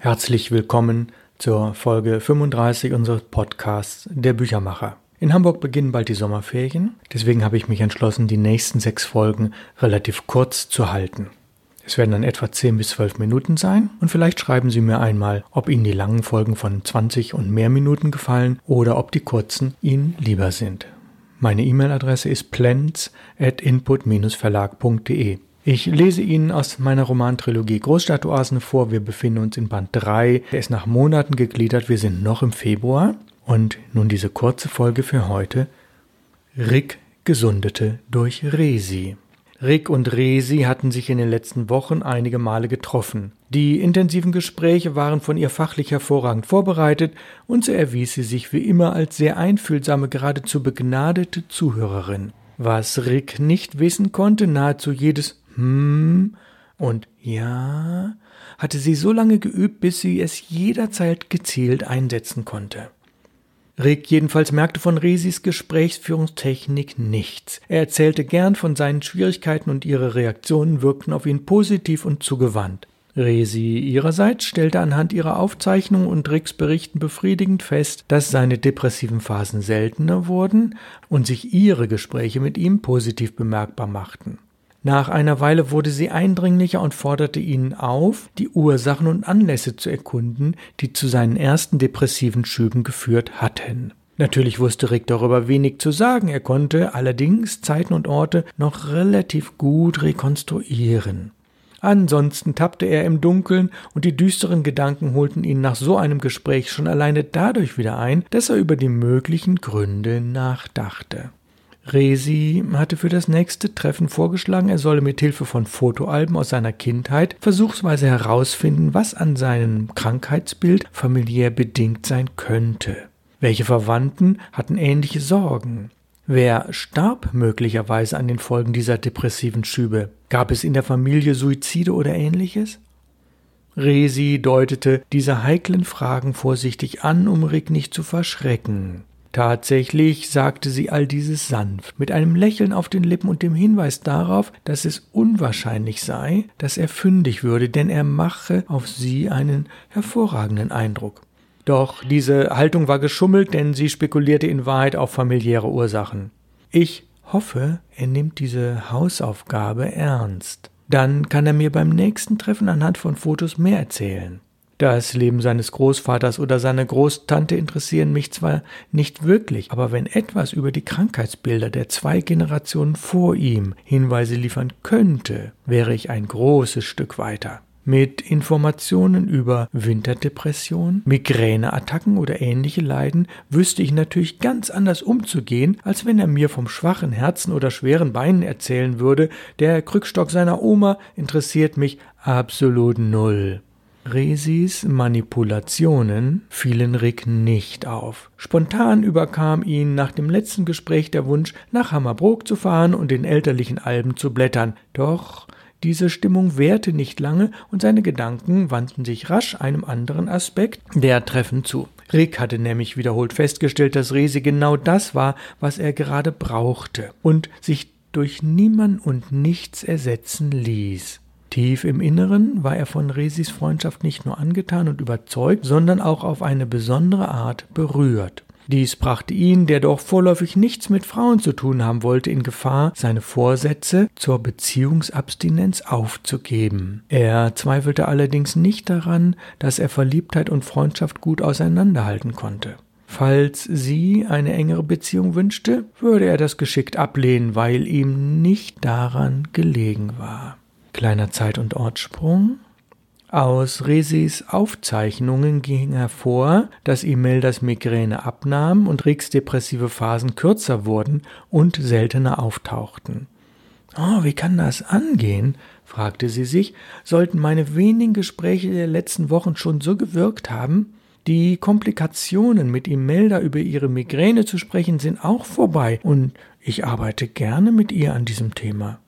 Herzlich willkommen zur Folge 35 unseres Podcasts Der Büchermacher. In Hamburg beginnen bald die Sommerferien, deswegen habe ich mich entschlossen, die nächsten sechs Folgen relativ kurz zu halten. Es werden dann etwa 10 bis 12 Minuten sein und vielleicht schreiben Sie mir einmal, ob Ihnen die langen Folgen von 20 und mehr Minuten gefallen oder ob die kurzen Ihnen lieber sind. Meine E-Mail-Adresse ist plans at input-verlag.de. Ich lese Ihnen aus meiner Romantrilogie Großstadtoasen vor. Wir befinden uns in Band 3. Der ist nach Monaten gegliedert. Wir sind noch im Februar. Und nun diese kurze Folge für heute. Rick gesundete durch Resi. Rick und Resi hatten sich in den letzten Wochen einige Male getroffen. Die intensiven Gespräche waren von ihr fachlich hervorragend vorbereitet und so erwies sie sich wie immer als sehr einfühlsame, geradezu begnadete Zuhörerin. Was Rick nicht wissen konnte, nahezu jedes hm und ja hatte sie so lange geübt, bis sie es jederzeit gezielt einsetzen konnte. Rick jedenfalls merkte von Resis Gesprächsführungstechnik nichts. Er erzählte gern von seinen Schwierigkeiten und ihre Reaktionen wirkten auf ihn positiv und zugewandt. Resi ihrerseits stellte anhand ihrer Aufzeichnungen und Ricks Berichten befriedigend fest, dass seine depressiven Phasen seltener wurden und sich ihre Gespräche mit ihm positiv bemerkbar machten. Nach einer Weile wurde sie eindringlicher und forderte ihn auf, die Ursachen und Anlässe zu erkunden, die zu seinen ersten depressiven Schüben geführt hatten. Natürlich wusste Rick darüber wenig zu sagen, er konnte allerdings Zeiten und Orte noch relativ gut rekonstruieren. Ansonsten tappte er im Dunkeln und die düsteren Gedanken holten ihn nach so einem Gespräch schon alleine dadurch wieder ein, dass er über die möglichen Gründe nachdachte. Resi hatte für das nächste Treffen vorgeschlagen, er solle mit Hilfe von Fotoalben aus seiner Kindheit versuchsweise herausfinden, was an seinem Krankheitsbild familiär bedingt sein könnte. Welche Verwandten hatten ähnliche Sorgen? Wer starb möglicherweise an den Folgen dieser depressiven Schübe? Gab es in der Familie Suizide oder ähnliches? Resi deutete diese heiklen Fragen vorsichtig an, um Rick nicht zu verschrecken. Tatsächlich sagte sie all dieses sanft, mit einem Lächeln auf den Lippen und dem Hinweis darauf, dass es unwahrscheinlich sei, dass er fündig würde, denn er mache auf sie einen hervorragenden Eindruck. Doch diese Haltung war geschummelt, denn sie spekulierte in Wahrheit auf familiäre Ursachen. Ich hoffe, er nimmt diese Hausaufgabe ernst. Dann kann er mir beim nächsten Treffen anhand von Fotos mehr erzählen. Das Leben seines Großvaters oder seiner Großtante interessieren mich zwar nicht wirklich, aber wenn etwas über die Krankheitsbilder der zwei Generationen vor ihm Hinweise liefern könnte, wäre ich ein großes Stück weiter. Mit Informationen über Winterdepression, Migräneattacken oder ähnliche Leiden wüsste ich natürlich ganz anders umzugehen, als wenn er mir vom schwachen Herzen oder schweren Beinen erzählen würde, der Krückstock seiner Oma interessiert mich absolut null. Resis Manipulationen fielen Rick nicht auf. Spontan überkam ihn nach dem letzten Gespräch der Wunsch, nach Hammerbrook zu fahren und den elterlichen Alben zu blättern. Doch diese Stimmung währte nicht lange und seine Gedanken wandten sich rasch einem anderen Aspekt der Treffen zu. Rick hatte nämlich wiederholt festgestellt, dass Resi genau das war, was er gerade brauchte und sich durch niemand und nichts ersetzen ließ. Tief im Inneren war er von Resis Freundschaft nicht nur angetan und überzeugt, sondern auch auf eine besondere Art berührt. Dies brachte ihn, der doch vorläufig nichts mit Frauen zu tun haben wollte, in Gefahr, seine Vorsätze zur Beziehungsabstinenz aufzugeben. Er zweifelte allerdings nicht daran, dass er Verliebtheit und Freundschaft gut auseinanderhalten konnte. Falls sie eine engere Beziehung wünschte, würde er das geschickt ablehnen, weil ihm nicht daran gelegen war. Kleiner Zeit- und Ortssprung. Aus Resis Aufzeichnungen ging hervor, dass Imeldas Migräne abnahm und Ricks depressive Phasen kürzer wurden und seltener auftauchten. Oh, wie kann das angehen? fragte sie sich. Sollten meine wenigen Gespräche der letzten Wochen schon so gewirkt haben? Die Komplikationen, mit Imelda über ihre Migräne zu sprechen, sind auch vorbei und ich arbeite gerne mit ihr an diesem Thema.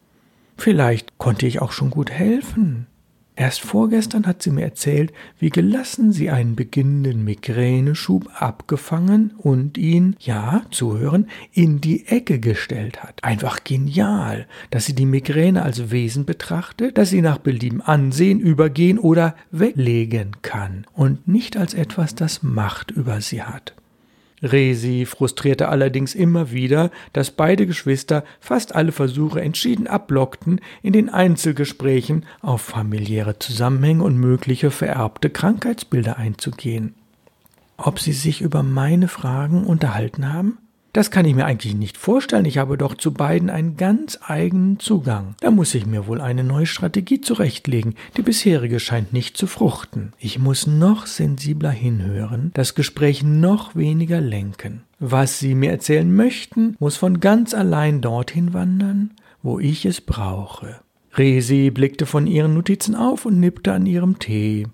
Vielleicht konnte ich auch schon gut helfen. Erst vorgestern hat sie mir erzählt, wie gelassen sie einen beginnenden Migräneschub abgefangen und ihn, ja, zuhören, in die Ecke gestellt hat. Einfach genial, dass sie die Migräne als Wesen betrachtet, das sie nach Belieben ansehen, übergehen oder weglegen kann und nicht als etwas, das Macht über sie hat. Resi frustrierte allerdings immer wieder, dass beide Geschwister fast alle Versuche entschieden abblockten, in den Einzelgesprächen auf familiäre Zusammenhänge und mögliche vererbte Krankheitsbilder einzugehen. Ob sie sich über meine Fragen unterhalten haben? Das kann ich mir eigentlich nicht vorstellen. Ich habe doch zu beiden einen ganz eigenen Zugang. Da muss ich mir wohl eine neue Strategie zurechtlegen. Die bisherige scheint nicht zu fruchten. Ich muss noch sensibler hinhören, das Gespräch noch weniger lenken. Was Sie mir erzählen möchten, muss von ganz allein dorthin wandern, wo ich es brauche. Resi blickte von ihren Notizen auf und nippte an ihrem Tee.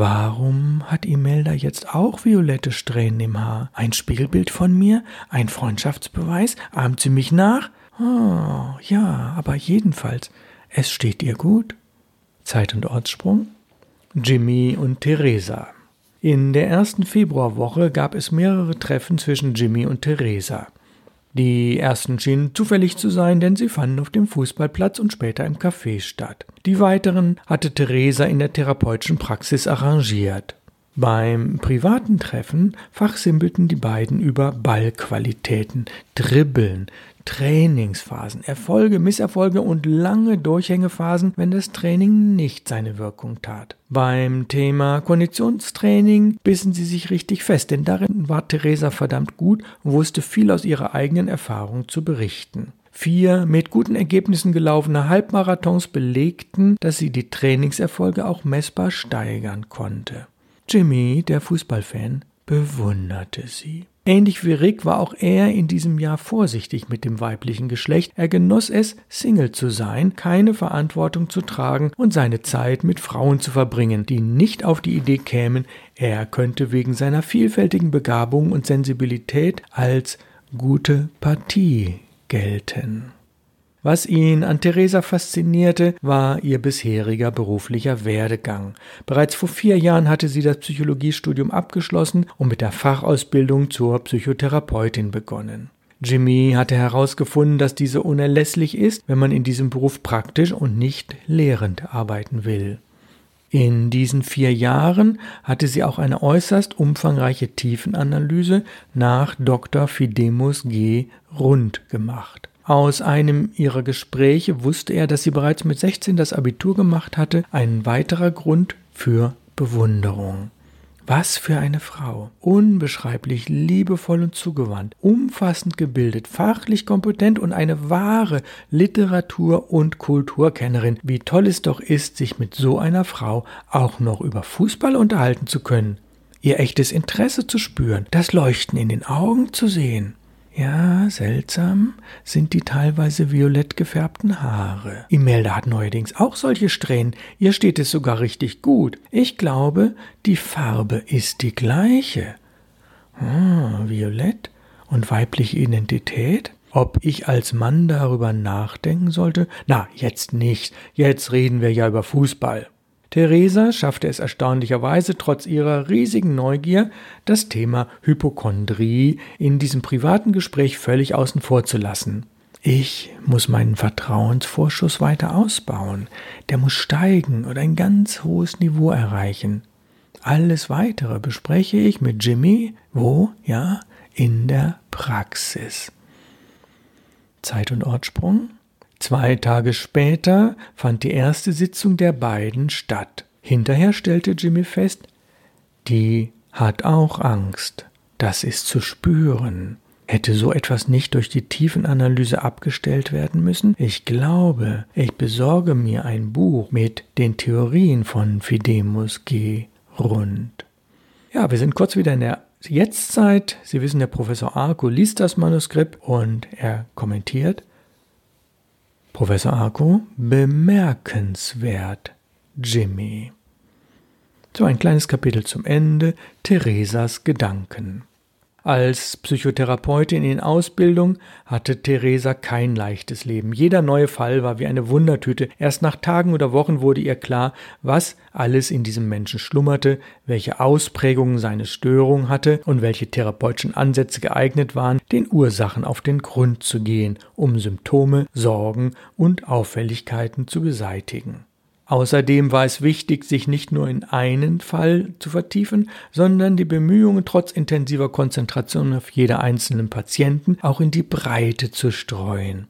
Warum hat Imelda jetzt auch violette Strähnen im Haar? Ein Spiegelbild von mir? Ein Freundschaftsbeweis? Ahmt sie mich nach? Oh, ja, aber jedenfalls, es steht ihr gut. Zeit- und Ortssprung. Jimmy und Theresa. In der ersten Februarwoche gab es mehrere Treffen zwischen Jimmy und Theresa. Die ersten schienen zufällig zu sein, denn sie fanden auf dem Fußballplatz und später im Café statt. Die weiteren hatte Theresa in der therapeutischen Praxis arrangiert. Beim privaten Treffen fachsimpelten die beiden über Ballqualitäten, Dribbeln, Trainingsphasen, Erfolge, Misserfolge und lange Durchhängephasen, wenn das Training nicht seine Wirkung tat. Beim Thema Konditionstraining bissen sie sich richtig fest, denn darin war Theresa verdammt gut und wusste viel aus ihrer eigenen Erfahrung zu berichten. Vier mit guten Ergebnissen gelaufene Halbmarathons belegten, dass sie die Trainingserfolge auch messbar steigern konnte. Jimmy, der Fußballfan, bewunderte sie. Ähnlich wie Rick war auch er in diesem Jahr vorsichtig mit dem weiblichen Geschlecht. Er genoss es, Single zu sein, keine Verantwortung zu tragen und seine Zeit mit Frauen zu verbringen, die nicht auf die Idee kämen, er könnte wegen seiner vielfältigen Begabung und Sensibilität als gute Partie gelten. Was ihn an Theresa faszinierte, war ihr bisheriger beruflicher Werdegang. Bereits vor vier Jahren hatte sie das Psychologiestudium abgeschlossen und mit der Fachausbildung zur Psychotherapeutin begonnen. Jimmy hatte herausgefunden, dass diese unerlässlich ist, wenn man in diesem Beruf praktisch und nicht lehrend arbeiten will. In diesen vier Jahren hatte sie auch eine äußerst umfangreiche Tiefenanalyse nach Dr. Fidemus G. Rund gemacht. Aus einem ihrer Gespräche wusste er, dass sie bereits mit 16 das Abitur gemacht hatte, ein weiterer Grund für Bewunderung. Was für eine Frau. Unbeschreiblich liebevoll und zugewandt, umfassend gebildet, fachlich kompetent und eine wahre Literatur- und Kulturkennerin. Wie toll es doch ist, sich mit so einer Frau auch noch über Fußball unterhalten zu können. Ihr echtes Interesse zu spüren, das Leuchten in den Augen zu sehen. Ja, seltsam sind die teilweise violett gefärbten Haare. Imelda hat neuerdings auch solche Strähnen. Ihr steht es sogar richtig gut. Ich glaube, die Farbe ist die gleiche. Ah, violett und weibliche Identität? Ob ich als Mann darüber nachdenken sollte? Na, jetzt nicht. Jetzt reden wir ja über Fußball. Theresa schaffte es erstaunlicherweise trotz ihrer riesigen Neugier, das Thema Hypochondrie in diesem privaten Gespräch völlig außen vor zu lassen. Ich muss meinen Vertrauensvorschuss weiter ausbauen. Der muss steigen und ein ganz hohes Niveau erreichen. Alles weitere bespreche ich mit Jimmy, wo? Ja, in der Praxis. Zeit- und Ortsprung? Zwei Tage später fand die erste Sitzung der beiden statt. Hinterher stellte Jimmy fest, die hat auch Angst. Das ist zu spüren. Hätte so etwas nicht durch die Tiefenanalyse abgestellt werden müssen? Ich glaube, ich besorge mir ein Buch mit den Theorien von Fidemus G. Rund. Ja, wir sind kurz wieder in der Jetztzeit. Sie wissen, der Professor Arco liest das Manuskript und er kommentiert. Professor Arco, bemerkenswert, Jimmy. So ein kleines Kapitel zum Ende, Theresas Gedanken. Als Psychotherapeutin in Ausbildung hatte Theresa kein leichtes Leben. Jeder neue Fall war wie eine Wundertüte. Erst nach Tagen oder Wochen wurde ihr klar, was alles in diesem Menschen schlummerte, welche Ausprägungen seine Störung hatte und welche therapeutischen Ansätze geeignet waren, den Ursachen auf den Grund zu gehen, um Symptome, Sorgen und Auffälligkeiten zu beseitigen. Außerdem war es wichtig, sich nicht nur in einen Fall zu vertiefen, sondern die Bemühungen trotz intensiver Konzentration auf jeder einzelnen Patienten auch in die Breite zu streuen.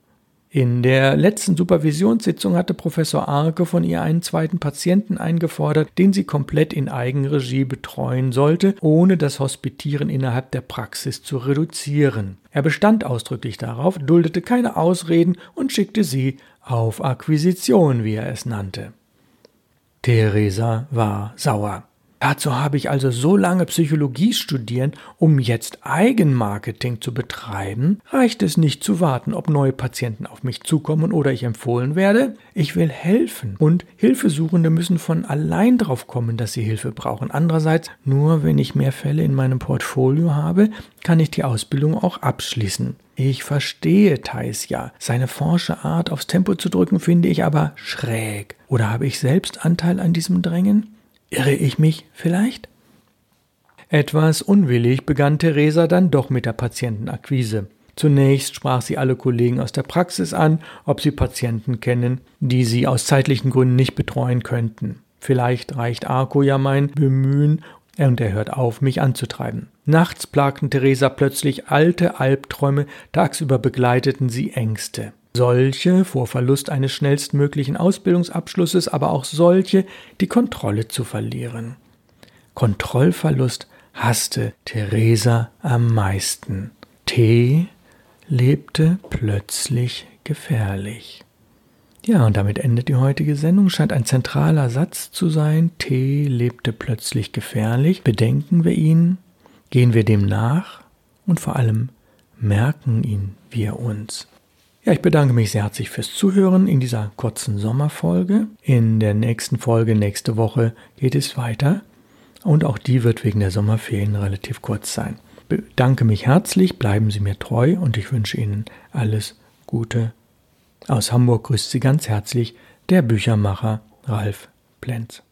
In der letzten Supervisionssitzung hatte Professor Arke von ihr einen zweiten Patienten eingefordert, den sie komplett in Eigenregie betreuen sollte, ohne das Hospitieren innerhalb der Praxis zu reduzieren. Er bestand ausdrücklich darauf, duldete keine Ausreden und schickte sie auf Akquisition, wie er es nannte. Theresa war sauer. Dazu habe ich also so lange Psychologie studieren, um jetzt Eigenmarketing zu betreiben? Reicht es nicht zu warten, ob neue Patienten auf mich zukommen oder ich empfohlen werde? Ich will helfen und Hilfesuchende müssen von allein drauf kommen, dass sie Hilfe brauchen. Andererseits, nur wenn ich mehr Fälle in meinem Portfolio habe, kann ich die Ausbildung auch abschließen. Ich verstehe Thais ja. Seine forsche Art aufs Tempo zu drücken finde ich aber schräg. Oder habe ich selbst Anteil an diesem Drängen? Irre ich mich vielleicht? Etwas unwillig begann Theresa dann doch mit der Patientenakquise. Zunächst sprach sie alle Kollegen aus der Praxis an, ob sie Patienten kennen, die sie aus zeitlichen Gründen nicht betreuen könnten. Vielleicht reicht Arco ja mein Bemühen und er hört auf, mich anzutreiben. Nachts plagten Theresa plötzlich alte Albträume, tagsüber begleiteten sie Ängste. Solche vor Verlust eines schnellstmöglichen Ausbildungsabschlusses, aber auch solche, die Kontrolle zu verlieren. Kontrollverlust hasste Theresa am meisten. T lebte plötzlich gefährlich. Ja, und damit endet die heutige Sendung. Scheint ein zentraler Satz zu sein. T lebte plötzlich gefährlich. Bedenken wir ihn, gehen wir dem nach und vor allem merken ihn wir uns. Ja, ich bedanke mich sehr herzlich fürs Zuhören in dieser kurzen Sommerfolge. In der nächsten Folge nächste Woche geht es weiter und auch die wird wegen der Sommerferien relativ kurz sein. Bedanke mich herzlich, bleiben Sie mir treu und ich wünsche Ihnen alles Gute. Aus Hamburg grüßt Sie ganz herzlich der Büchermacher Ralf Plenz.